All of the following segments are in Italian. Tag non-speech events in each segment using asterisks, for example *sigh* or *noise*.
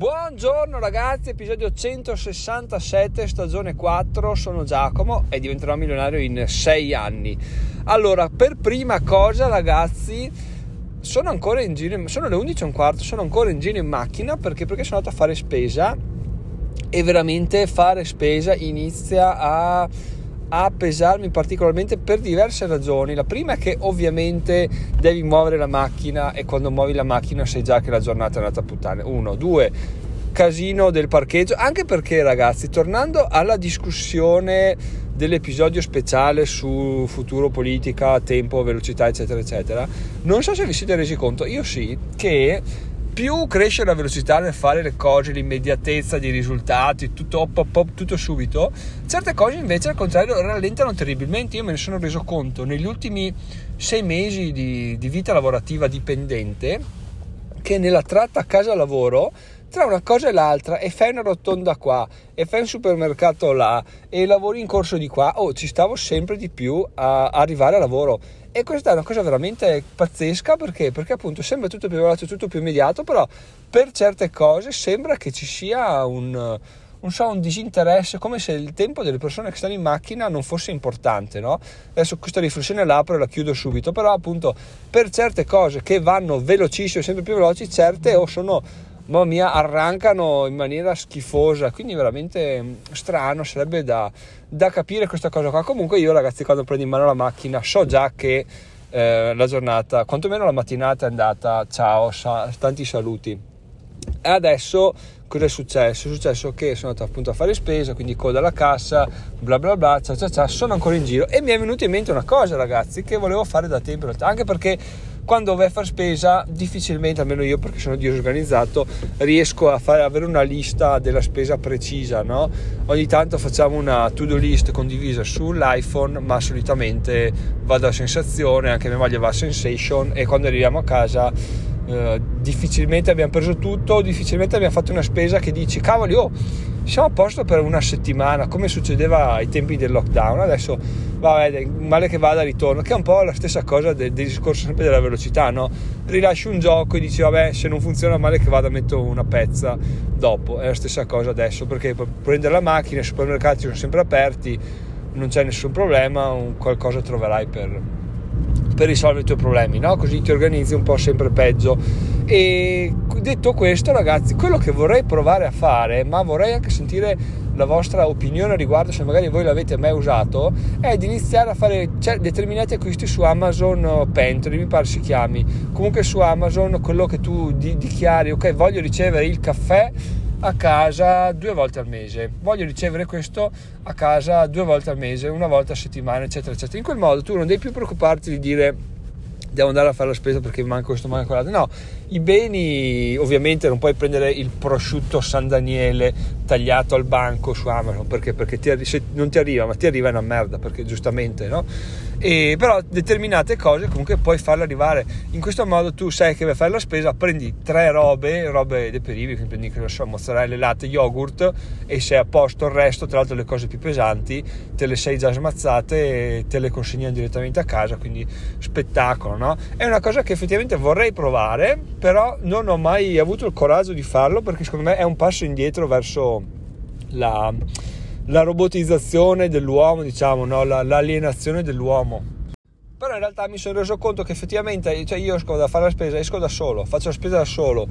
Buongiorno ragazzi, episodio 167, stagione 4, sono Giacomo e diventerò milionario in 6 anni. Allora, per prima cosa ragazzi, sono ancora in giro, sono le 11 e un quarto, sono ancora in giro in macchina perché, perché sono andato a fare spesa e veramente fare spesa inizia a a pesarmi particolarmente per diverse ragioni. La prima è che ovviamente devi muovere la macchina e quando muovi la macchina sai già che la giornata è andata a puttane. Uno, due, casino del parcheggio, anche perché ragazzi, tornando alla discussione dell'episodio speciale su futuro politica, tempo, velocità, eccetera, eccetera, non so se vi siete resi conto, io sì, che più cresce la velocità nel fare le cose, l'immediatezza dei risultati, tutto, pop, pop, tutto subito, certe cose invece al contrario rallentano terribilmente. Io me ne sono reso conto negli ultimi sei mesi di, di vita lavorativa dipendente che nella tratta casa-lavoro tra una cosa e l'altra e fai una rotonda qua e fai un supermercato là e lavori in corso di qua, oh, ci stavo sempre di più a arrivare a lavoro. E questa è una cosa veramente pazzesca perché, perché appunto sembra tutto più veloce, tutto più immediato, però per certe cose sembra che ci sia un, un, so, un disinteresse, come se il tempo delle persone che stanno in macchina non fosse importante, no? Adesso questa riflessione l'apro e la chiudo subito, però appunto per certe cose che vanno velocissime, sempre più veloci, certe o sono mamma mia, arrancano in maniera schifosa, quindi veramente mm, strano, sarebbe da, da, capire questa cosa qua. Comunque io ragazzi quando prendo in mano la macchina so già che eh, la giornata, quantomeno la mattinata è andata, ciao, sa, tanti saluti. Adesso cosa è successo? È successo che sono andato appunto a fare spesa, quindi coda alla cassa, bla bla bla, cia cia cia, sono ancora in giro e mi è venuta in mente una cosa ragazzi che volevo fare da tempo, anche perché quando vai a fare spesa difficilmente, almeno io perché sono disorganizzato, riesco a fare, avere una lista della spesa precisa, no? Ogni tanto facciamo una to-do list condivisa sull'iPhone, ma solitamente vado a sensazione, anche mia moglie va a sensation e quando arriviamo a casa eh, difficilmente abbiamo preso tutto, difficilmente abbiamo fatto una spesa che dici cavoli oh siamo a posto per una settimana come succedeva ai tempi del lockdown adesso vabbè male che vada ritorno che è un po' la stessa cosa del, del discorso sempre della velocità no? rilasci un gioco e dici vabbè se non funziona male che vada metto una pezza dopo è la stessa cosa adesso perché per prendere la macchina i supermercati sono sempre aperti non c'è nessun problema qualcosa troverai per, per risolvere i tuoi problemi, no? così ti organizzi un po' sempre peggio. E detto questo, ragazzi, quello che vorrei provare a fare, ma vorrei anche sentire la vostra opinione riguardo, se magari voi l'avete mai usato, è di iniziare a fare determinati acquisti su Amazon Pantry, mi pare si chiami. Comunque su Amazon quello che tu dichiari, ok, voglio ricevere il caffè a casa due volte al mese. Voglio ricevere questo a casa due volte al mese, una volta a settimana, eccetera, eccetera. In quel modo tu non devi più preoccuparti di dire devo andare a fare la spesa perché manca questo, manca quell'altro. No, i beni ovviamente non puoi prendere il prosciutto San Daniele tagliato al banco su Amazon perché, perché ti, se non ti arriva, ma ti arriva una merda perché giustamente no? E però determinate cose comunque puoi farle arrivare. In questo modo tu sai che a fare la spesa prendi tre robe robe deperibili quindi prendi che non so mozzarella latte yogurt e sei a posto. Il resto tra l'altro le cose più pesanti te le sei già smazzate e te le consegnano direttamente a casa quindi spettacolo no? è una cosa che effettivamente vorrei provare però non ho mai avuto il coraggio di farlo perché secondo me è un passo indietro verso la la robotizzazione dell'uomo, diciamo, no? la, l'alienazione dell'uomo. Però in realtà mi sono reso conto che effettivamente cioè io esco da fare la spesa, esco da solo, faccio la spesa da solo,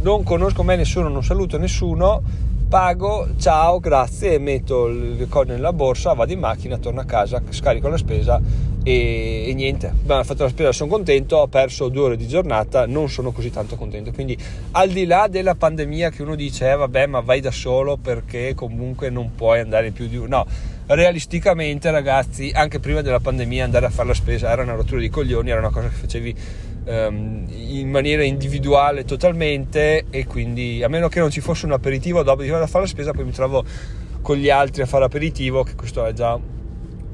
non conosco mai nessuno, non saluto nessuno, pago, ciao, grazie, metto le cose nella borsa, vado in macchina, torno a casa, scarico la spesa e, e niente, ho fatto la spesa, sono contento, ho perso due ore di giornata, non sono così tanto contento. Quindi al di là della pandemia che uno dice, eh, vabbè, ma vai da solo perché comunque non puoi andare più di uno. No, realisticamente ragazzi, anche prima della pandemia andare a fare la spesa era una rottura di coglioni, era una cosa che facevi um, in maniera individuale totalmente e quindi a meno che non ci fosse un aperitivo dopo di andare a fare la spesa, poi mi trovo con gli altri a fare aperitivo, che questo è già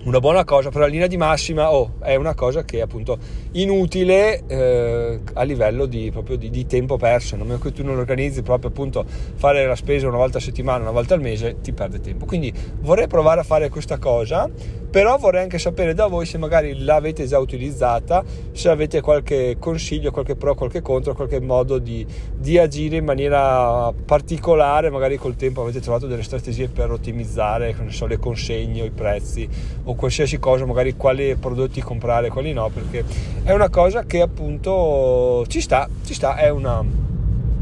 una buona cosa, però la linea di massima oh, è una cosa che è appunto inutile eh, a livello di, proprio di, di, tempo perso, a meno che tu non organizzi proprio appunto fare la spesa una volta a settimana, una volta al mese, ti perde tempo. Quindi vorrei provare a fare questa cosa però vorrei anche sapere da voi se magari l'avete già utilizzata, se avete qualche consiglio, qualche pro, qualche contro, qualche modo di, di agire in maniera particolare, magari col tempo avete trovato delle strategie per ottimizzare so, le consegne o i prezzi o qualsiasi cosa, magari quali prodotti comprare, quali no, perché è una cosa che appunto ci sta, ci sta, è una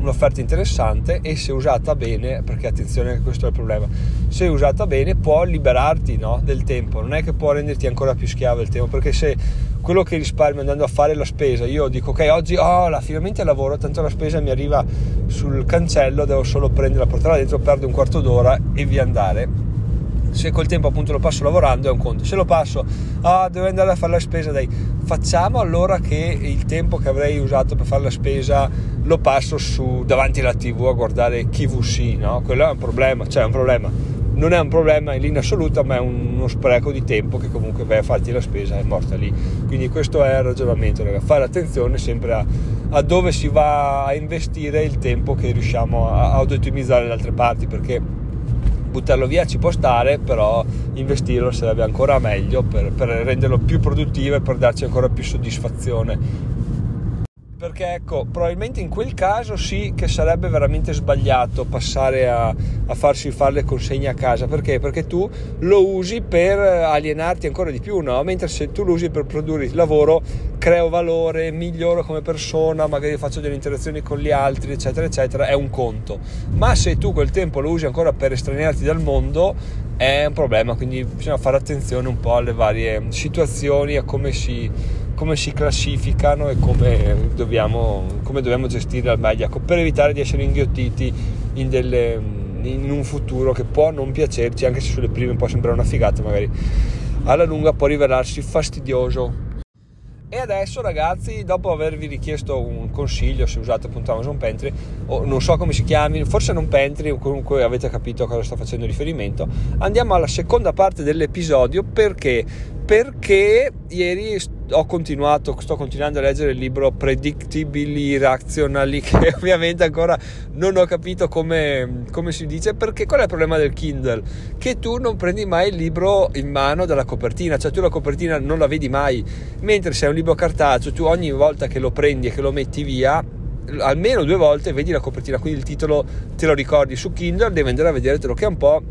un'offerta interessante e se usata bene, perché attenzione che questo è il problema, se usata bene può liberarti no, del tempo, non è che può renderti ancora più schiavo del tempo, perché se quello che risparmio andando a fare la spesa, io dico ok oggi oh, là, finalmente lavoro, tanto la spesa mi arriva sul cancello, devo solo prenderla, portarla dentro, perdo un quarto d'ora e via andare. Se col tempo appunto lo passo lavorando è un conto, se lo passo, ah devo andare a fare la spesa, dai, facciamo allora che il tempo che avrei usato per fare la spesa lo passo su davanti alla tv a guardare KVC, no? Quello è un problema, cioè è un problema. Non è un problema in linea assoluta, ma è uno spreco di tempo che comunque vai a farti la spesa è morta lì. Quindi questo è il ragionamento, raga. Fare attenzione sempre a, a dove si va a investire il tempo che riusciamo a, ad ottimizzare da altre parti, perché buttarlo via ci può stare, però investirlo sarebbe ancora meglio per, per renderlo più produttivo e per darci ancora più soddisfazione perché ecco, probabilmente in quel caso sì che sarebbe veramente sbagliato passare a, a, farsi fare le consegne a casa, perché? Perché tu lo usi per alienarti ancora di più, no? Mentre se tu lo usi per produrre il lavoro, creo valore, miglioro come persona, magari faccio delle interazioni con gli altri, eccetera, eccetera, è un conto. Ma se tu quel tempo lo usi ancora per estraniarti dal mondo, è un problema, quindi bisogna fare attenzione un po' alle varie situazioni, a come si come si classificano e come dobbiamo, come dobbiamo gestire al meglio ecco, per evitare di essere inghiottiti in, delle, in un futuro che può non piacerci anche se sulle prime può sembrare una figata magari alla lunga può rivelarsi fastidioso. E adesso ragazzi, dopo avervi richiesto un consiglio se usate appunto Amazon Pantry, o non so come si chiami, forse non Pantry o comunque avete capito a cosa sto facendo riferimento, andiamo alla seconda parte dell'episodio perché? Perché ieri ho continuato, sto continuando a leggere il libro Predictably Irrazionally *laughs* che ovviamente ancora non ho capito come, come, si dice perché qual è il problema del Kindle? Che tu non prendi mai il libro in mano dalla copertina, cioè tu la copertina non la vedi mai, mentre se è un libro cartaceo tu ogni volta che lo prendi e che lo metti via almeno due volte vedi la copertina, quindi il titolo te lo ricordi su Kindle, devi andare a vedertelo che è un po'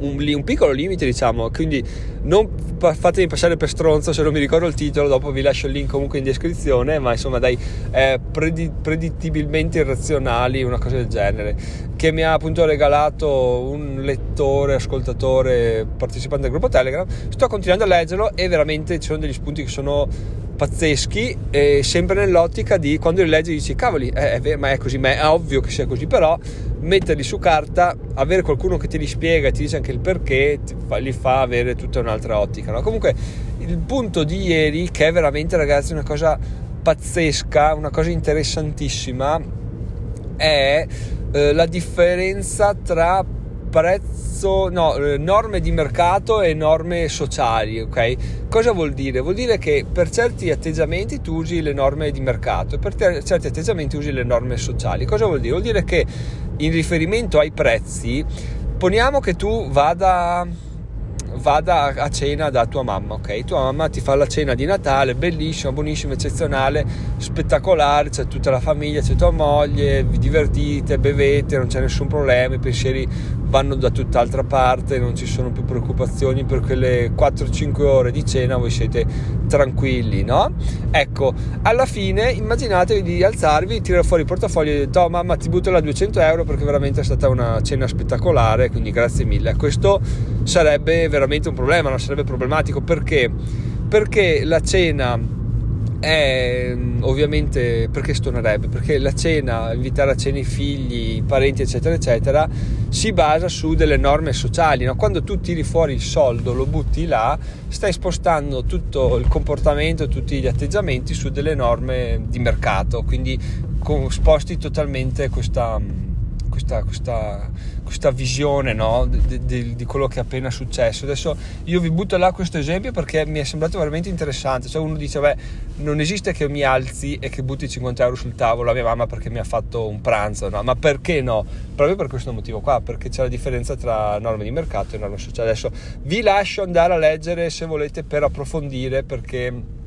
un, un, piccolo limite, diciamo. Quindi non fatemi passare per stronzo se non mi ricordo il titolo. Dopo vi lascio il link comunque in descrizione. Ma insomma, dai, eh, predi- predittibilmente irrazionali, una cosa del genere. Che mi ha appunto regalato un lettore, ascoltatore, partecipante del gruppo Telegram. Sto continuando a leggerlo e veramente ci sono degli spunti che sono pazzeschi e sempre nell'ottica di quando li leggi dici cavoli è, vero, ma è così ma è ovvio che sia così però metterli su carta avere qualcuno che te li spiega e ti dice anche il perché fa, li fa avere tutta un'altra ottica no? comunque il punto di ieri che è veramente ragazzi una cosa pazzesca una cosa interessantissima è eh, la differenza tra prezzo, no, eh, norme di mercato e norme sociali, ok? Cosa vuol dire? Vuol dire che per certi atteggiamenti tu usi le norme di mercato e per te- certi atteggiamenti usi le norme sociali. Cosa vuol dire? Vuol dire che in riferimento ai prezzi, poniamo che tu vada vada a cena da tua mamma, ok? Tua mamma ti fa la cena di Natale, bellissima, buonissima, eccezionale, spettacolare, c'è tutta la famiglia, c'è tua moglie, vi divertite, bevete, non c'è nessun problema, i pensieri vanno da tutt'altra parte, non ci sono più preoccupazioni per quelle 4-5 ore di cena, voi siete tranquilli, no? Ecco, alla fine immaginatevi di alzarvi, tirare fuori il portafoglio e dire, oh mamma ti butto la 200 euro perché veramente è stata una cena spettacolare, quindi grazie mille. Questo sarebbe veramente un problema, non sarebbe problematico perché? Perché la cena è ovviamente perché stonerebbe? Perché la cena, invitare a cena i figli, i parenti, eccetera, eccetera, si basa su delle norme sociali. No? Quando tu tiri fuori il soldo, lo butti là, stai spostando tutto il comportamento, tutti gli atteggiamenti su delle norme di mercato, quindi sposti totalmente questa questa, questa, questa visione no? di, di, di, quello che è appena successo. Adesso io vi butto là questo esempio perché mi è sembrato veramente interessante. Cioè uno dice, beh, non esiste che mi alzi e che butti 50 euro sul tavolo a mia mamma perché mi ha fatto un pranzo, no? Ma perché no? Proprio per questo motivo qua, perché c'è la differenza tra norme di mercato e norme sociali. Adesso vi lascio andare a leggere se volete per approfondire perché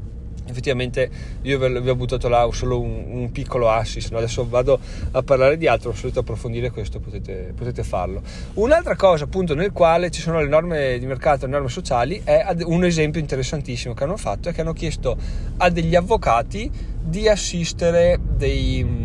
effettivamente io vi ho buttato là solo un, un piccolo assist no? adesso vado a parlare di altro se volete approfondire questo potete, potete, farlo un'altra cosa appunto nel quale ci sono le norme di mercato le norme sociali è un esempio interessantissimo che hanno fatto è che hanno chiesto a degli avvocati di assistere dei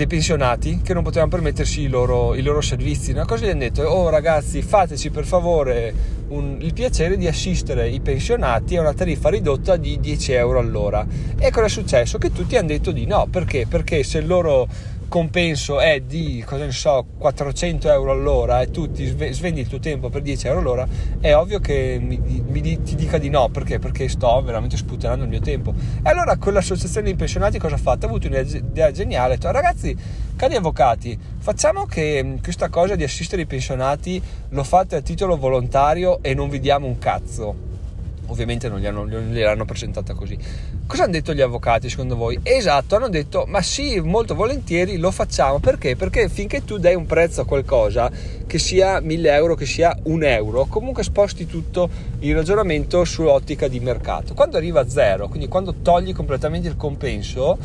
dei pensionati che non potevano permettersi i loro, i loro servizi. Una cosa gli hanno detto, oh ragazzi fateci per favore un, il piacere di assistere i pensionati a una tariffa ridotta di 10 euro all'ora. E cosa è successo? Che tutti hanno detto di no, perché? Perché se loro compenso è di, cosa ne so, 400 euro all'ora e tu ti svendi il tuo tempo per 10 euro all'ora, è ovvio che mi, mi, ti dica di no, perché? Perché sto veramente sputtanando il mio tempo. E allora quell'associazione di pensionati cosa ha fatto? Ha avuto un'idea geniale, ha detto ragazzi, cari avvocati, facciamo che questa cosa di assistere i pensionati lo fate a titolo volontario e non vi diamo un cazzo ovviamente non, hanno, non gliel'hanno presentata così. Cosa hanno detto gli avvocati secondo voi? Esatto, hanno detto ma sì, molto volentieri lo facciamo perché? Perché finché tu dai un prezzo a qualcosa, che sia 1000 euro, che sia un euro, comunque sposti tutto il ragionamento sull'ottica di mercato. Quando arriva a zero, quindi quando togli completamente il compenso,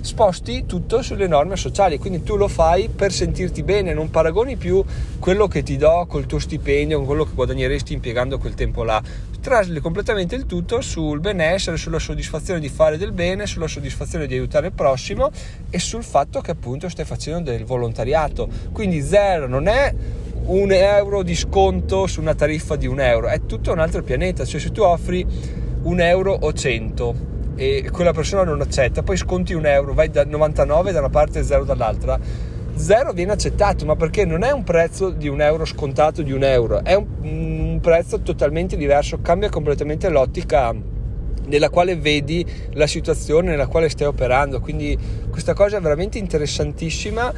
sposti tutto sulle norme sociali, quindi tu lo fai per sentirti bene, non paragoni più quello che ti do col tuo stipendio con quello che guadagneresti impiegando quel tempo là, trasli completamente il tutto sul benessere, sulla soddisfazione di fare del bene, sulla soddisfazione di aiutare il prossimo e sul fatto che appunto stai facendo del volontariato, quindi zero non è un euro di sconto su una tariffa di un euro, è tutto un altro pianeta, cioè se tu offri un euro o 100 e quella persona non accetta, poi sconti un euro, vai da 99 da una parte e 0 dall'altra, 0 viene accettato, ma perché non è un prezzo di un euro scontato di un euro, è un, prezzo totalmente diverso, cambia completamente l'ottica nella quale vedi la situazione nella quale stai operando. Quindi questa cosa è veramente interessantissima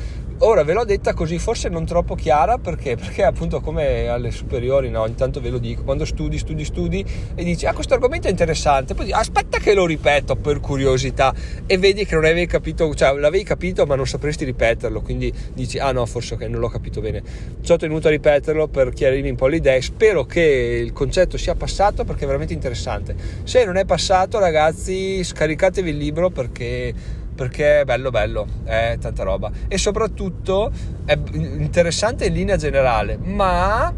Ora ve l'ho detta così, forse non troppo chiara perché? Perché appunto come alle superiori, no? Intanto ve lo dico, quando studi, studi, studi e dici ah questo argomento è interessante, poi dici aspetta che lo ripeto per curiosità e vedi che non avevi capito, cioè l'avevi capito ma non sapresti ripeterlo, quindi dici ah no forse ok non l'ho capito bene. Ci ho tenuto a ripeterlo per chiarirmi un po' le idee, spero che il concetto sia passato perché è veramente interessante. Se non è passato ragazzi scaricatevi il libro perché perché è bello bello, è tanta roba e soprattutto è interessante in linea generale, ma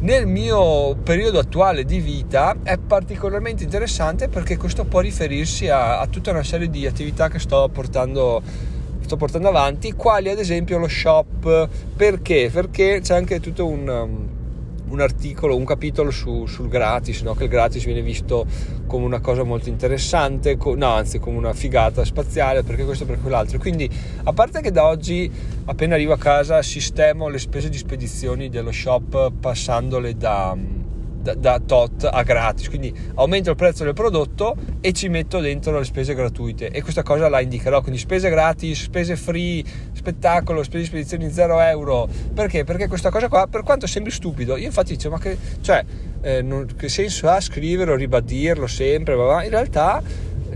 nel mio periodo attuale di vita è particolarmente interessante perché questo può riferirsi a, a tutta una serie di attività che sto portando, sto portando avanti, quali ad esempio lo shop. Perché? Perché c'è anche tutto un un articolo, un capitolo su, sul gratis, no? che il gratis viene visto come una cosa molto interessante, co- no anzi come una figata spaziale, perché questo e per quell'altro. Quindi a parte che da oggi appena arrivo a casa sistemo le spese di spedizioni dello shop passandole da da, da, tot a gratis, quindi aumento il prezzo del prodotto e ci metto dentro le spese gratuite. E questa cosa la indicherò, quindi spese gratis, spese free, spettacolo, spese di spedizioni 0 euro, perché? Perché questa cosa qua, per quanto sembri stupido, io infatti dicevo ma che, cioè, eh, non, che senso ha scriverlo, ribadirlo sempre, ma in realtà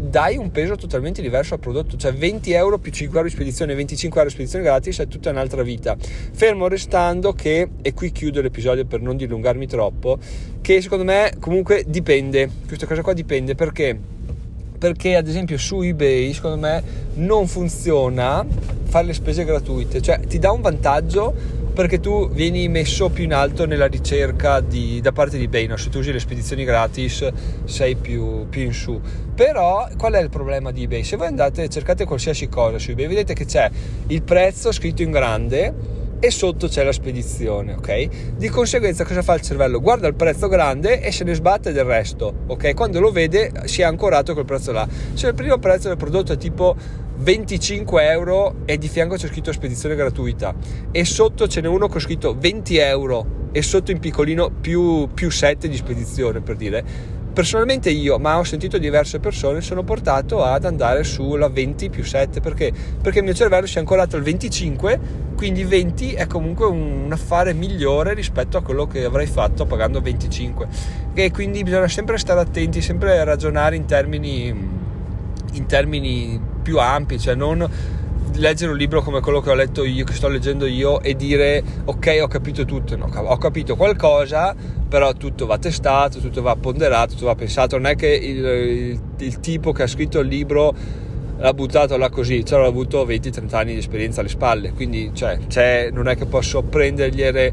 dai un peso totalmente diverso al prodotto, cioè 20 euro più 5 euro di spedizione, 25 euro di spedizione gratis è tutta un'altra vita. Fermo restando che, e qui chiudo l'episodio per non dilungarmi troppo, che secondo me comunque dipende, questa cosa qua dipende. Perché? Perché ad esempio su eBay secondo me non funziona fare le spese gratuite, cioè ti dà un vantaggio perché tu vieni messo più in alto nella ricerca di, da parte di eBay, no? se tu usi le spedizioni gratis sei più, più, in su. Però qual è il problema di eBay? Se voi andate e cercate qualsiasi cosa su eBay, vedete che c'è il prezzo scritto in grande e sotto c'è la spedizione, ok? Di conseguenza cosa fa il cervello? Guarda il prezzo grande e se ne sbatte del resto, ok? Quando lo vede si è ancorato quel prezzo là. Se il primo prezzo del prodotto è tipo 25 euro e di fianco c'è scritto spedizione gratuita. E sotto ce n'è uno con scritto 20 euro e sotto in piccolino più, più 7 di spedizione per dire. Personalmente io ma ho sentito diverse persone sono portato ad andare sulla 20 più 7 perché? Perché il mio cervello si è ancorato al 25 quindi 20 è comunque un affare migliore rispetto a quello che avrei fatto pagando 25 e quindi bisogna sempre stare attenti sempre ragionare in termini in termini più ampi cioè non leggere un libro come quello che ho letto io, che sto leggendo io e dire ok ho capito tutto, no, ho capito qualcosa, però tutto va testato, tutto va ponderato, tutto va pensato, non è che il, il, il tipo che ha scritto il libro l'ha buttato là così, cioè ho avuto 20-30 anni di esperienza alle spalle, quindi cioè, non è che posso prendergliele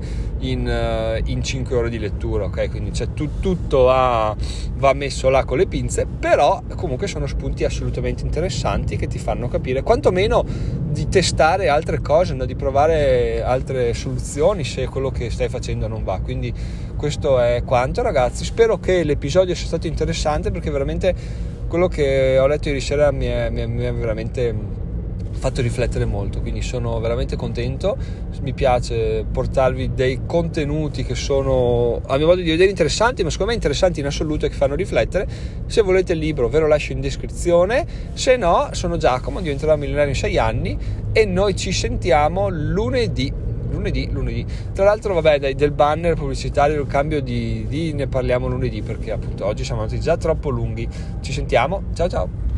in, uh, in 5 ore di lettura, ok? Quindi cioè, tu, tutto va, va, messo là con le pinze, però comunque sono spunti assolutamente interessanti che ti fanno capire quantomeno di testare altre cose, no? di provare altre soluzioni se quello che stai facendo non va. Quindi questo è quanto ragazzi, spero che l'episodio sia stato interessante perché veramente quello che ho letto ieri sera mi è, mi è, mi è veramente fatto riflettere molto, quindi sono veramente contento. Mi piace portarvi dei contenuti che sono a mio modo di vedere interessanti, ma secondo me interessanti in assoluto e che fanno riflettere. Se volete il libro ve lo lascio in descrizione, se no sono Giacomo, diventerò milionario in 6 anni e noi ci sentiamo lunedì lunedì, lunedì. Tra l'altro, vabbè, dai, del banner pubblicitario, il cambio di, di ne parliamo lunedì perché appunto oggi siamo andati già troppo lunghi. Ci sentiamo, ciao ciao.